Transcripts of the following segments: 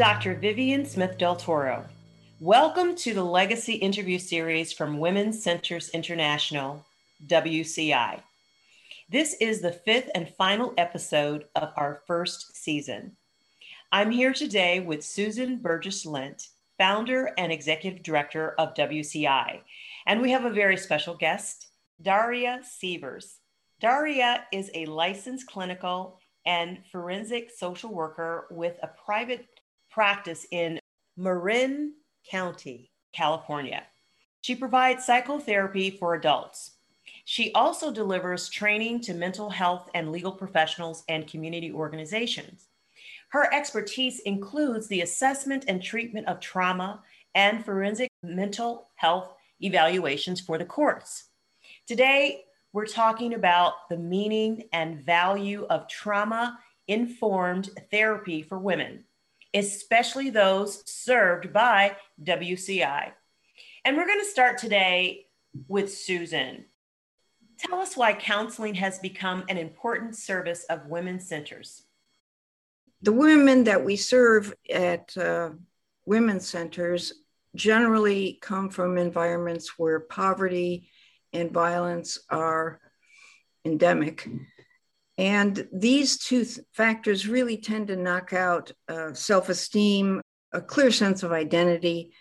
Dr. Vivian Smith Del Toro. Welcome to the Legacy Interview Series from Women's Centers International, WCI. This is the fifth and final episode of our first season. I'm here today with Susan Burgess Lent, founder and executive director of WCI, and we have a very special guest, Daria Sievers. Daria is a licensed clinical and forensic social worker with a private practice in Marin County, California. She provides psychotherapy for adults. She also delivers training to mental health and legal professionals and community organizations. Her expertise includes the assessment and treatment of trauma and forensic mental health evaluations for the courts. Today, we're talking about the meaning and value of trauma informed therapy for women, especially those served by WCI. And we're going to start today with Susan. Tell us why counseling has become an important service of women's centers. The women that we serve at uh, women's centers generally come from environments where poverty and violence are endemic. And these two th- factors really tend to knock out uh, self esteem, a clear sense of identity,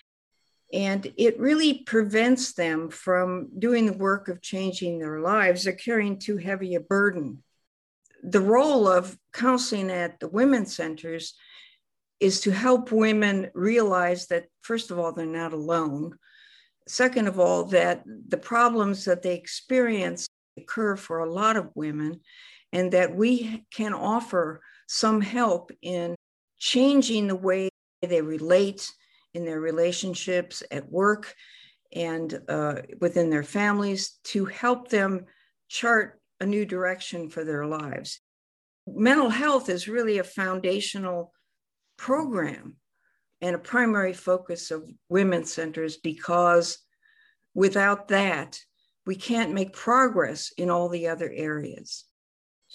and it really prevents them from doing the work of changing their lives. They're carrying too heavy a burden. The role of counseling at the women's centers is to help women realize that, first of all, they're not alone. Second of all, that the problems that they experience occur for a lot of women, and that we can offer some help in changing the way they relate in their relationships at work and uh, within their families to help them chart a new direction for their lives. Mental health is really a foundational program and a primary focus of women's centers because without that, we can't make progress in all the other areas.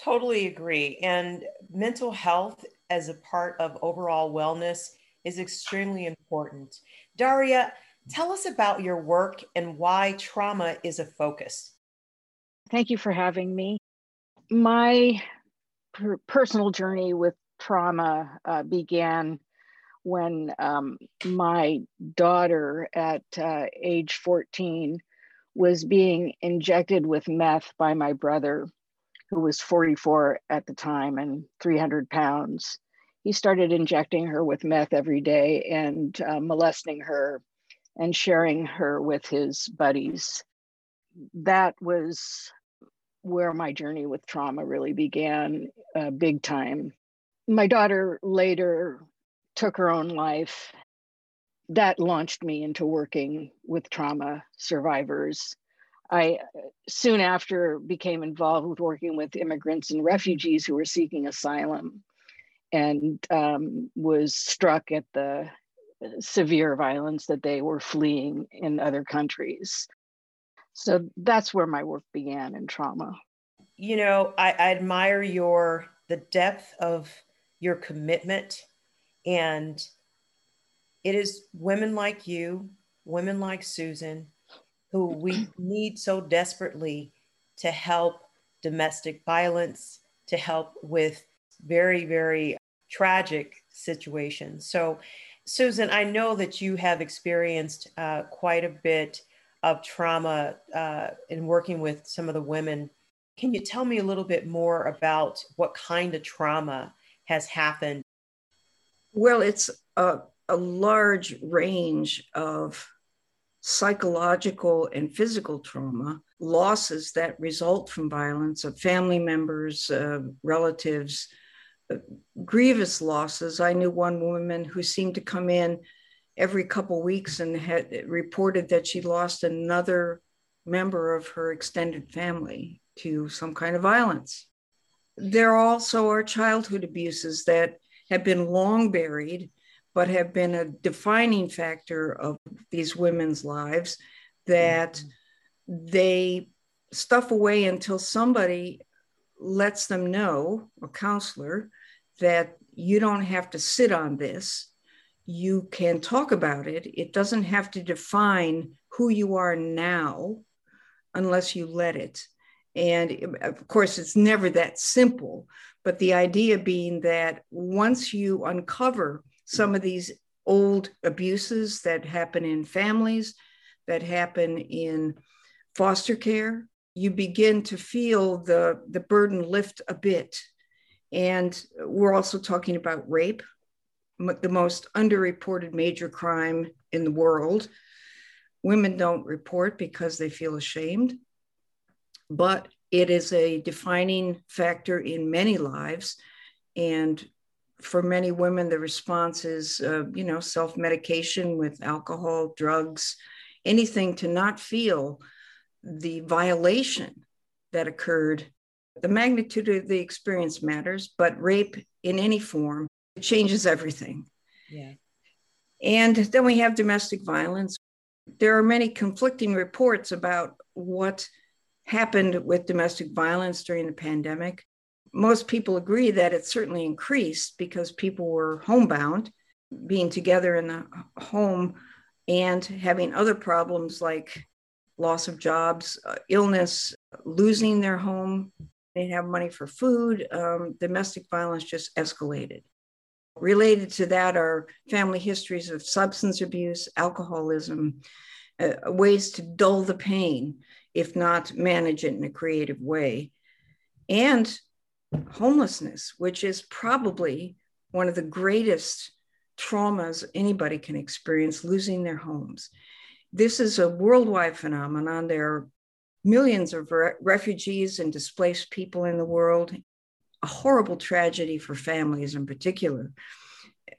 Totally agree. And mental health as a part of overall wellness is extremely important. Daria, tell us about your work and why trauma is a focus. Thank you for having me. My per- personal journey with trauma uh, began when um, my daughter at uh, age 14 was being injected with meth by my brother, who was 44 at the time and 300 pounds. He started injecting her with meth every day and uh, molesting her and sharing her with his buddies. That was where my journey with trauma really began, uh, big time. My daughter later took her own life. That launched me into working with trauma survivors. I soon after became involved with working with immigrants and refugees who were seeking asylum and um, was struck at the severe violence that they were fleeing in other countries. So that's where my work began in trauma. You know, I, I admire your the depth of your commitment and it is women like you, women like Susan, who we need so desperately to help domestic violence, to help with very, very tragic situations. So, Susan, I know that you have experienced uh, quite a bit of trauma uh, in working with some of the women. Can you tell me a little bit more about what kind of trauma has happened well, it's a, a large range of psychological and physical trauma, losses that result from violence of family members, uh, relatives, uh, grievous losses. I knew one woman who seemed to come in every couple weeks and had reported that she lost another member of her extended family to some kind of violence. There also are childhood abuses that have been long buried, but have been a defining factor of these women's lives that mm-hmm. they stuff away until somebody lets them know, a counselor, that you don't have to sit on this. you can talk about it. It doesn't have to define who you are now unless you let it. And um, of course, it's never that simple. But the idea being that once you uncover some of these old abuses that happen in families, that happen in foster care, you begin to feel the, the burden lift a bit. And we're also talking about rape, the most underreported major crime in the world. Women don't report because they feel ashamed, but it is a defining factor in many lives. And for many women, the response is, uh, you know, self medication with alcohol, drugs, anything to not feel the violation that occurred. The magnitude of the experience matters, but rape in any form it changes everything. Yeah. And then we have domestic violence. There are many conflicting reports about what happened with domestic violence during the pandemic. Most people agree that it certainly increased because people were homebound, being together in the home and having other problems like loss of jobs, uh, illness, losing their home. They didn't have money for food. Um, domestic violence just escalated. Related to that are family histories of substance abuse, alcoholism, uh, ways to dull the pain, if not manage it in a creative way, and homelessness, which is probably one of the greatest traumas anybody can experience losing their homes. This is a worldwide phenomenon. There are millions of re- refugees and displaced people in the world, a horrible tragedy for families in particular.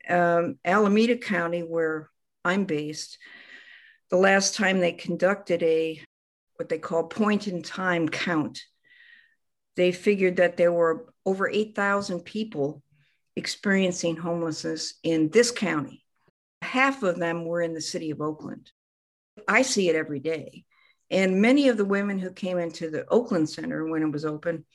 Um, Alameda County, where I'm based, the last time they conducted a what they call point in time count, they figured that there were over 8,000 people experiencing homelessness in this county. Half of them were in the city of Oakland. I see it every day. And many of the women who came into the Oakland Center when it was open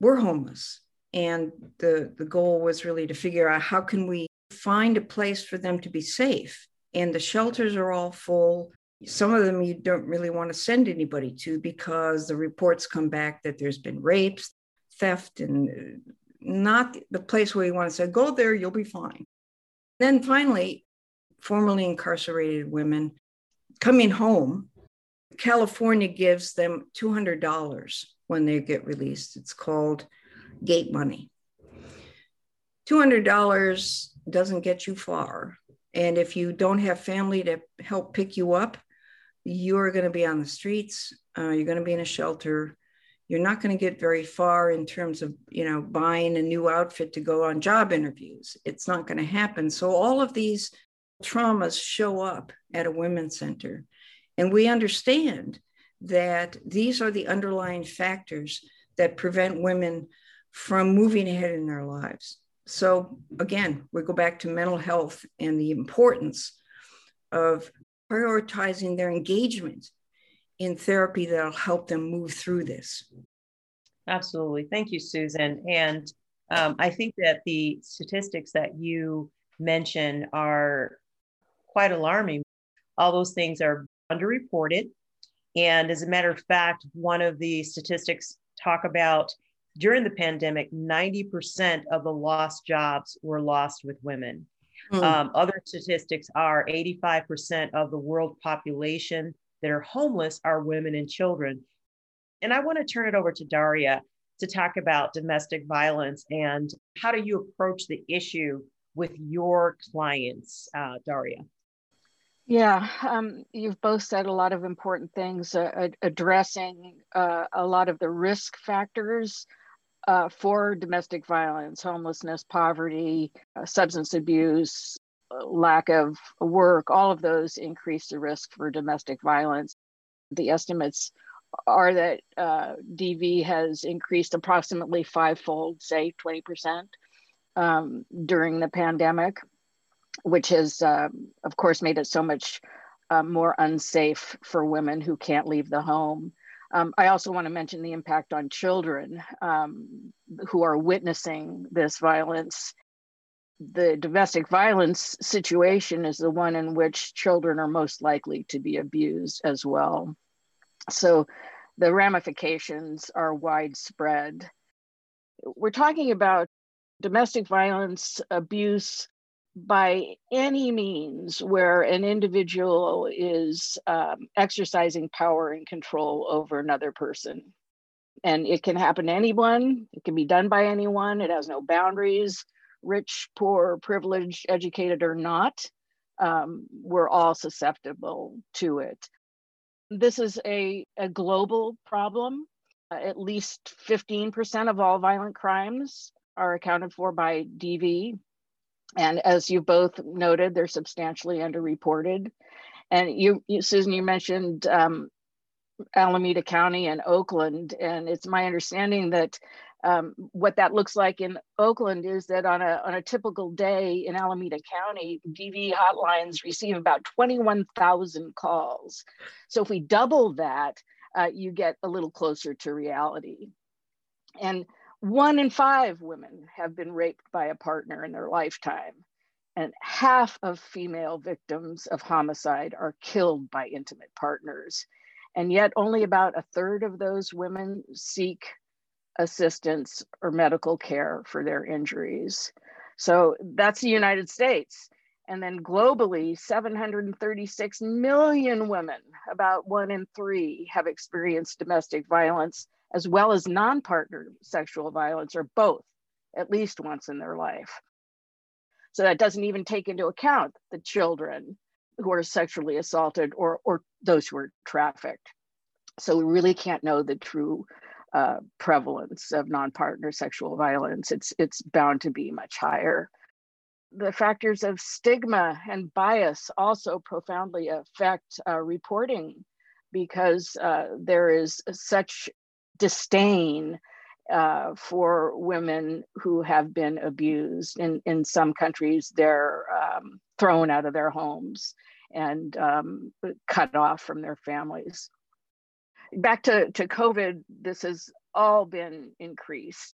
were homeless. And the, the goal was really to figure out how can we find a place for them to be safe. And the shelters are all full. Some of them you don't really want to send anybody to because the reports come back that there's been rapes, theft, and uh, not the place where you want to say, go there, you'll be fine. Then finally, formerly incarcerated women coming home, California gives them $200 when they get released. It's called gate money. $200 doesn't get you far. And if you don't have family to help pick you up, you're going to be on the streets, uh, you're going to be in a shelter. You're not going to get very far in terms of, you know, buying a new outfit to go on job interviews. It's not going to happen. So all of these traumas show up at a women's center. And we understand that these are the underlying factors that prevent women from moving ahead in their lives. So, again, we go back to mental health and the importance of prioritizing their engagement in therapy that'll help them move through this. Absolutely. Thank you, Susan. And um, I think that the statistics that you mention are quite alarming. All those things are underreported. And as a matter of fact, one of the statistics talk about during the pandemic, 90% of the lost jobs were lost with women. Mm. Um, other statistics are 85% of the world population that are homeless are women and children. And I want to turn it over to Daria to talk about domestic violence and how do you approach the issue with your clients, uh, Daria? Yeah, um, you've both said a lot of important things, uh, addressing uh, a lot of the risk factors uh, for domestic violence, homelessness, poverty, uh, substance abuse, uh, lack of work, all of those increase the risk for domestic violence. The estimates are that uh, DV has increased approximately fivefold, say 20% um, during the pandemic which has, um, of course, made it so much uh, more unsafe for women who can't leave the home. Um, I also want to mention the impact on children um, who are witnessing this violence. the domestic violence situation is the one in which children are most likely to be abused as well. So the ramifications are widespread. We're talking about domestic violence, abuse by any means where an individual is um, exercising power and control over another person. And it can happen to anyone, it can be done by anyone, it has no boundaries, rich, poor, privileged, educated, or not. Um, we're all susceptible to it. This is a, a global problem. Uh, at least 15% of all violent crimes are accounted for by DV. And as you both noted, they're substantially underreported. And you, you Susan, you mentioned um, Alameda County and Oakland, and it's my understanding that um, what that looks like in Oakland is that on a, on a typical day in Alameda County, DV hotlines receive about 21,000 calls. So if we double that, uh, you get a little closer to reality. And one in five women have been raped by a partner in their lifetime. And half of female victims of homicide are killed by intimate partners. And yet, only about a third of those women seek assistance or medical care for their injuries. So that's the United States. And then globally, 736 million women, about one in three, have experienced domestic violence, as well as non partner sexual violence, or both, at least once in their life. So that doesn't even take into account the children who are sexually assaulted or, or those who are trafficked. So we really can't know the true uh, prevalence of non-partner sexual violence. It's it's bound to be much higher. The factors of stigma and bias also profoundly affect uh, reporting because uh, there is such disdain uh, for women who have been abused. In, in some countries, they're um, thrown out of their homes and um, cut off from their families back to, to COVID, this has all been increased.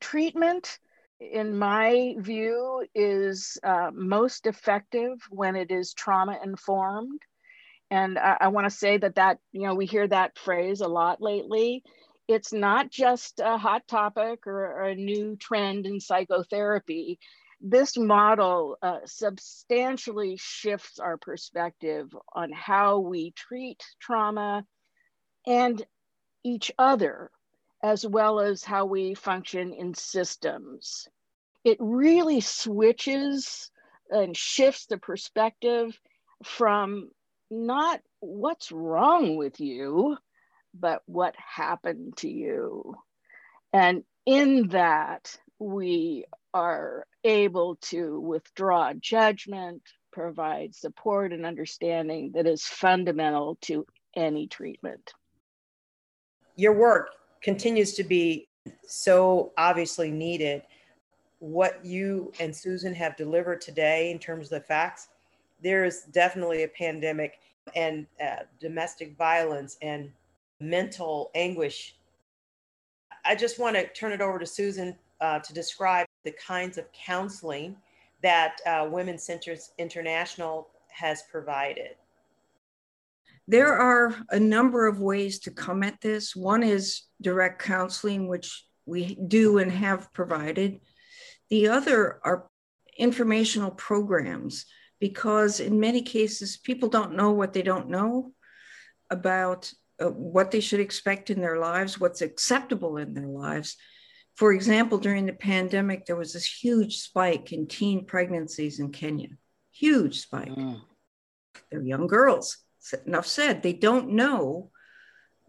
Treatment, in my view, is uh, most effective when it is trauma informed. And I, I want to say that that, you know, we hear that phrase a lot lately. It's not just a hot topic or, or a new trend in psychotherapy this model uh, substantially shifts our perspective on how we treat trauma and each other, as well as how we function in systems. It really switches and shifts the perspective from not what's wrong with you, but what happened to you. And in that, we are able to withdraw judgment, provide support and understanding that is fundamental to any treatment your work continues to be so obviously needed. What you and Susan have delivered today in terms of the facts, there is definitely a pandemic and uh, domestic violence and mental anguish. I just want to turn it over to Susan uh, to describe the kinds of counseling that uh, Women's Centers International has provided. There are a number of ways to come at this. One is direct counseling, which we do and have provided. The other are informational programs, because in many cases, people don't know what they don't know about uh, what they should expect in their lives, what's acceptable in their lives. For example, during the pandemic, there was this huge spike in teen pregnancies in Kenya. Huge spike. Mm. They're young girls enough said. They don't know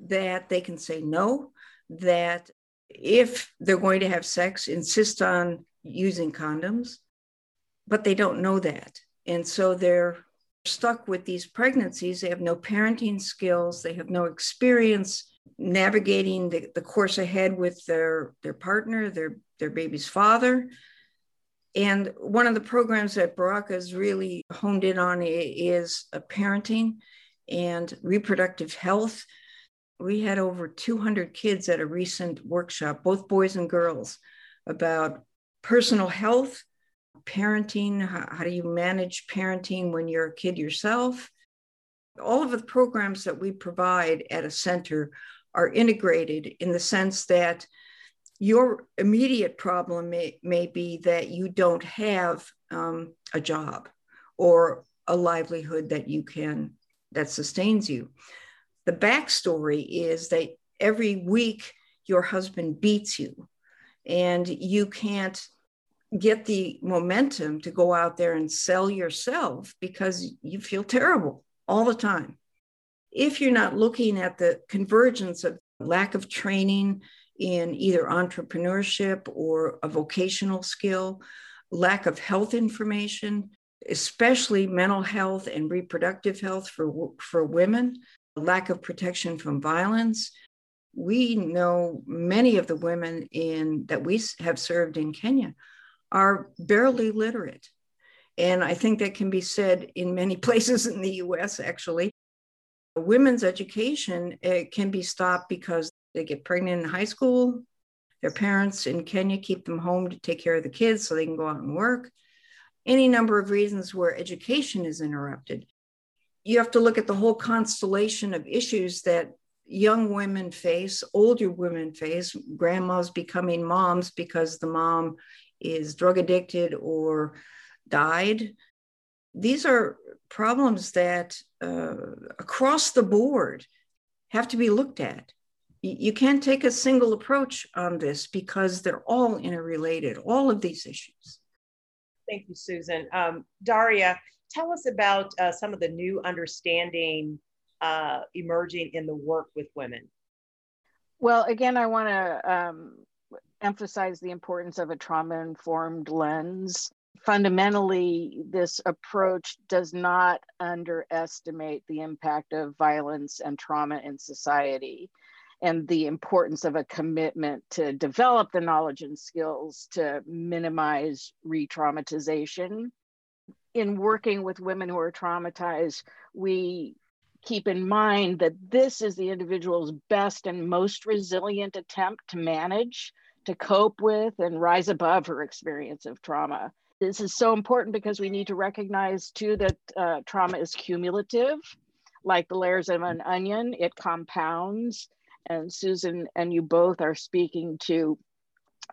that they can say no, that if they're going to have sex, insist on using condoms, but they don't know that. And so they're stuck with these pregnancies. They have no parenting skills, they have no experience navigating the, the course ahead with their, their partner, their, their baby's father. And one of the programs that Baraka has really honed in on is a parenting and reproductive health. We had over 200 kids at a recent workshop, both boys and girls, about personal health, parenting. How, how do you manage parenting when you're a kid yourself? All of the programs that we provide at a center are integrated in the sense that your immediate problem may, may be that you don't have um, a job or a livelihood that you can that sustains you the backstory is that every week your husband beats you and you can't get the momentum to go out there and sell yourself because you feel terrible all the time. If you're not looking at the convergence of lack of training in either entrepreneurship or a vocational skill, lack of health information, especially mental health and reproductive health for, for women, lack of protection from violence. We know many of the women in that we have served in Kenya are barely literate. And I think that can be said in many places in the US, actually. Women's education eh, can be stopped because they get pregnant in high school. Their parents in Kenya keep them home to take care of the kids so they can go out and work. Any number of reasons where education is interrupted you have to look at the whole constellation of issues that young women face, older women face, grandmas becoming moms because the mom is drug addicted or died. These are problems that uh, across the board have to be looked at. You can't take a single approach on this because they're all interrelated, all of these issues. Thank you, Susan. Um, Daria, tell us about uh, some of the new understanding uh, emerging in the work with women. Well, again, I want to um, emphasize the importance of a trauma informed lens. Fundamentally, this approach does not underestimate the impact of violence and trauma in society and the importance of a commitment to develop the knowledge and skills to minimize re traumatization in working with women who are traumatized, we keep in mind that this is the individual's best and most resilient attempt to manage, to cope with, and rise above her experience of trauma. This is so important because we need to recognize too that uh, trauma is cumulative, like the layers of an onion, it compounds. And Susan and you both are speaking to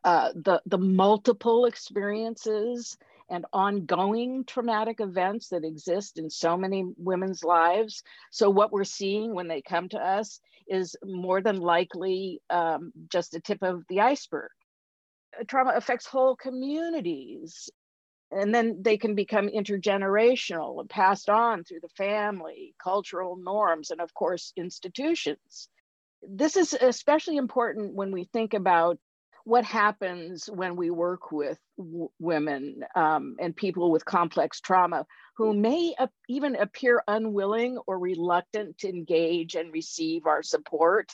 uh, the, the multiple experiences and ongoing traumatic events that exist in so many women's lives. So, what we're seeing when they come to us is more than likely um, just a tip of the iceberg. Trauma affects whole communities, and then they can become intergenerational and passed on through the family, cultural norms, and of course, institutions. This is especially important when we think about what happens when we work with w- women um, and people with complex trauma who may ap- even appear unwilling or reluctant to engage and receive our support.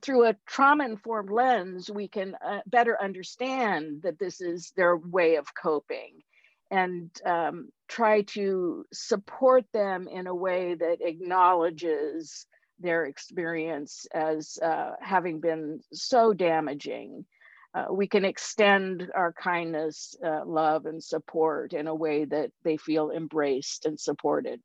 Through a trauma informed lens, we can uh, better understand that this is their way of coping and um, try to support them in a way that acknowledges their experience as uh, having been so damaging uh, we can extend our kindness, uh, love, and support in a way that they feel embraced and supported.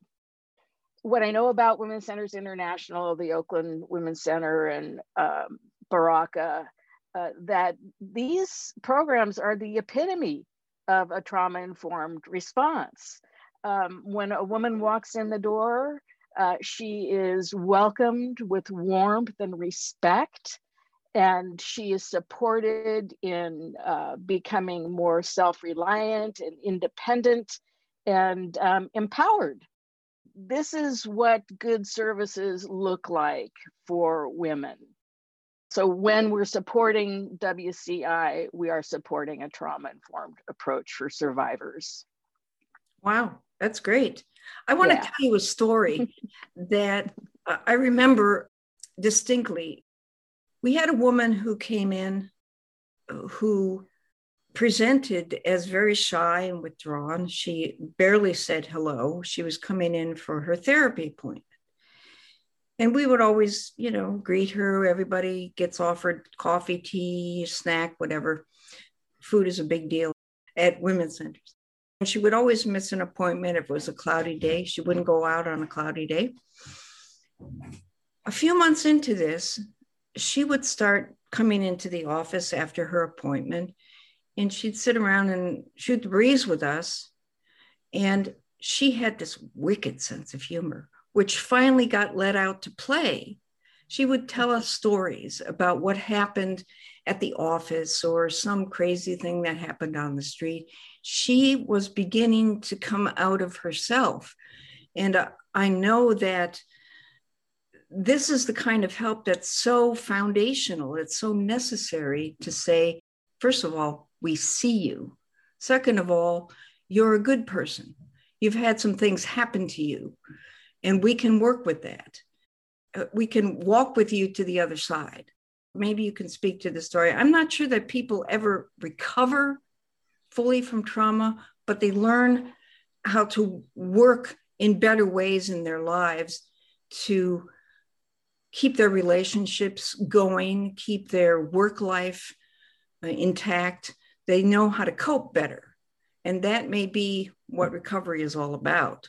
What I know about Women's Centers International, the Oakland Women's Center, and um, Baraka, uh, that these programs are the epitome of a trauma informed response. Um, when a woman walks in the door, uh, she is welcomed with warmth and respect and she is supported in uh, becoming more self-reliant and independent and um, empowered. This is what good services look like for women. So when we're supporting wci we are supporting a trauma-informed approach for survivors. Wow that's great. I want yeah. to tell you a story that i remember distinctly we had a woman who came in who presented as very shy and withdrawn. She barely said hello. She was coming in for her therapy appointment. And we would always, you know, greet her. Everybody gets offered coffee, tea, snack, whatever. Food is a big deal at women's centers. She would always miss an appointment if it was a cloudy day. She wouldn't go out on a cloudy day. A few months into this, she would start coming into the office after her appointment and she'd sit around and shoot the breeze with us. And she had this wicked sense of humor, which finally got let out to play. She would tell us stories about what happened at the office or some crazy thing that happened on the street. She was beginning to come out of herself. And I know that this is the kind of help that's so foundational, it's so necessary to say, first of all, we see you. Second of all, you're a good person. You've had some things happen to you, and we can work with that. Uh, we can walk with you to the other side. Maybe you can speak to the story. I'm not sure that people ever recover fully from trauma, but they learn how to work in better ways in their lives to keep their relationships going, keep their work life uh, intact. They know how to cope better. And that may be what recovery is all about.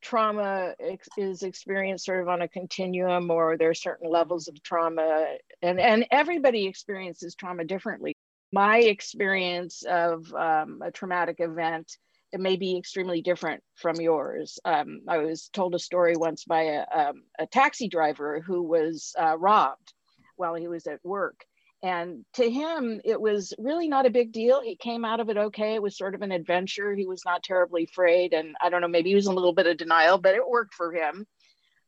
Trauma ex- is experienced sort of on a continuum, or there are certain levels of trauma, and, and everybody experiences trauma differently. My experience of um, a traumatic event it may be extremely different from yours. Um, I was told a story once by a, um, a taxi driver who was uh, robbed while he was at work. And to him, it was really not a big deal. He came out of it okay. It was sort of an adventure. He was not terribly afraid. And I don't know, maybe he was in a little bit of denial, but it worked for him.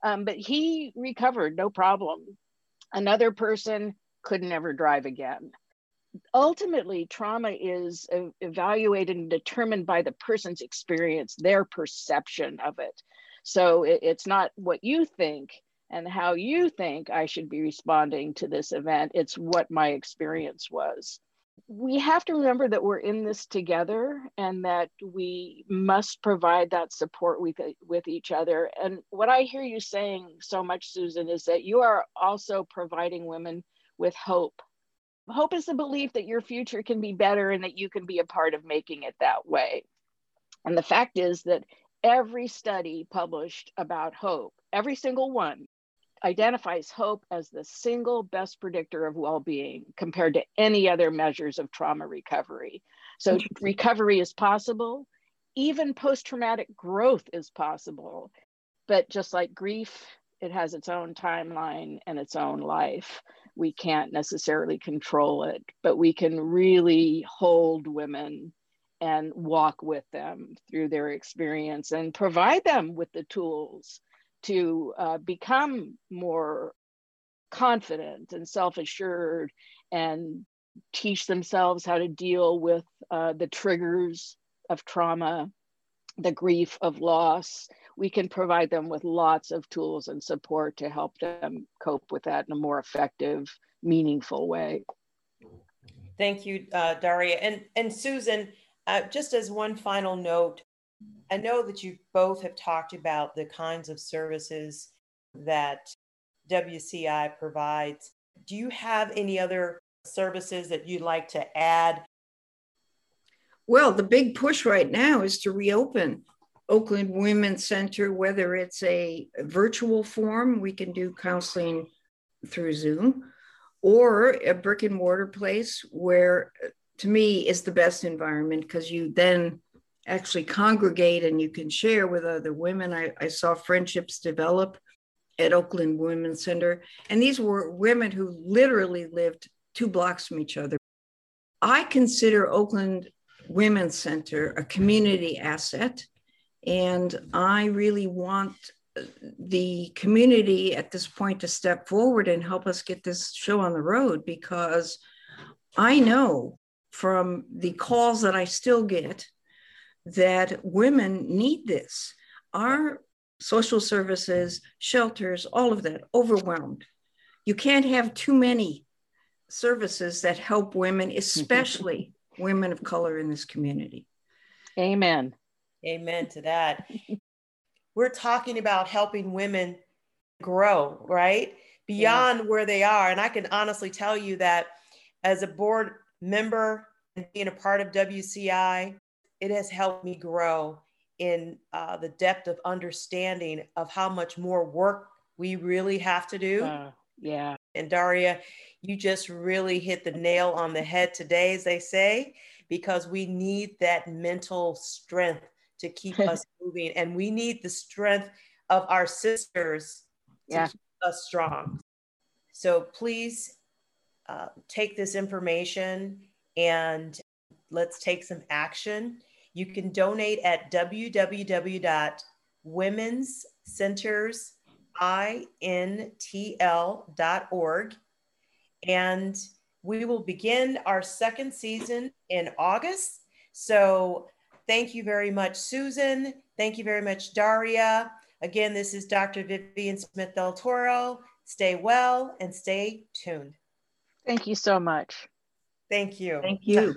Um, but he recovered, no problem. Another person could never drive again ultimately trauma is evaluated and determined by the person's experience their perception of it. So it, it's not what you think and how you think i should be responding to this event. It's what my experience was. We have to remember that we're in this together and that we must provide that support with, with each other. And what i hear you saying so much susan is that you are also providing women with hope hope is the belief that your future can be better and that you can be a part of making it that way. And the fact is that every study published about hope, every single one, identifies hope as the single best predictor of well being compared to any other measures of trauma recovery. So, recovery is possible. Even post traumatic growth is possible. But just like grief, it has its own timeline and its own life we can't necessarily control it, but we can really hold women and walk with them through their experience and provide them with the tools to uh, become more confident and self assured and teach themselves how to deal with uh, the triggers of trauma, the grief of loss, we can provide them with lots of tools and support to help them cope with that in a more effective, meaningful way. Thank you, uh, Daria. And, and Susan, uh, just as one final note, I know that you both have talked about the kinds of services that WCI provides. Do you have any other services that you'd like to add? Well, the big push right now is to reopen Oakland Women's Center, whether it's a virtual form, we can do counseling through Zoom, or a brick and mortar place where, to me, is the best environment because you then actually congregate and you can share with other women. I, I saw friendships develop at Oakland Women's Center, and these were women who literally lived two blocks from each other. I consider Oakland Women's Center a community asset and I really want uh, the community at this point to step forward and help us get this show on the road because I know from the calls that I still get that women need this. Our social services, shelters, all of that overwhelmed. You can't have too many services that help women, especially women of color in this community. Amen. Amen to that. We're talking about helping women grow, right? Beyond yeah. where they are. And I can honestly tell you that as a board member and being a part of WCI, it has helped me grow in uh, the depth of understanding of how much more work we really have to do. Uh, yeah. And Daria, you just really hit the nail on the head today, as they say, because we need that mental strength to keep us moving. And we need the strength of our sisters yeah. to keep us strong. So please uh, take this information and let's take some action. You can donate at www.womenscentersintl.org. And we will begin our second season in August. So thank you very much, Susan. Thank you very much, Daria. Again, this is Dr. Vivian Smith Del Toro. Stay well and stay tuned. Thank you so much. Thank you. Thank you.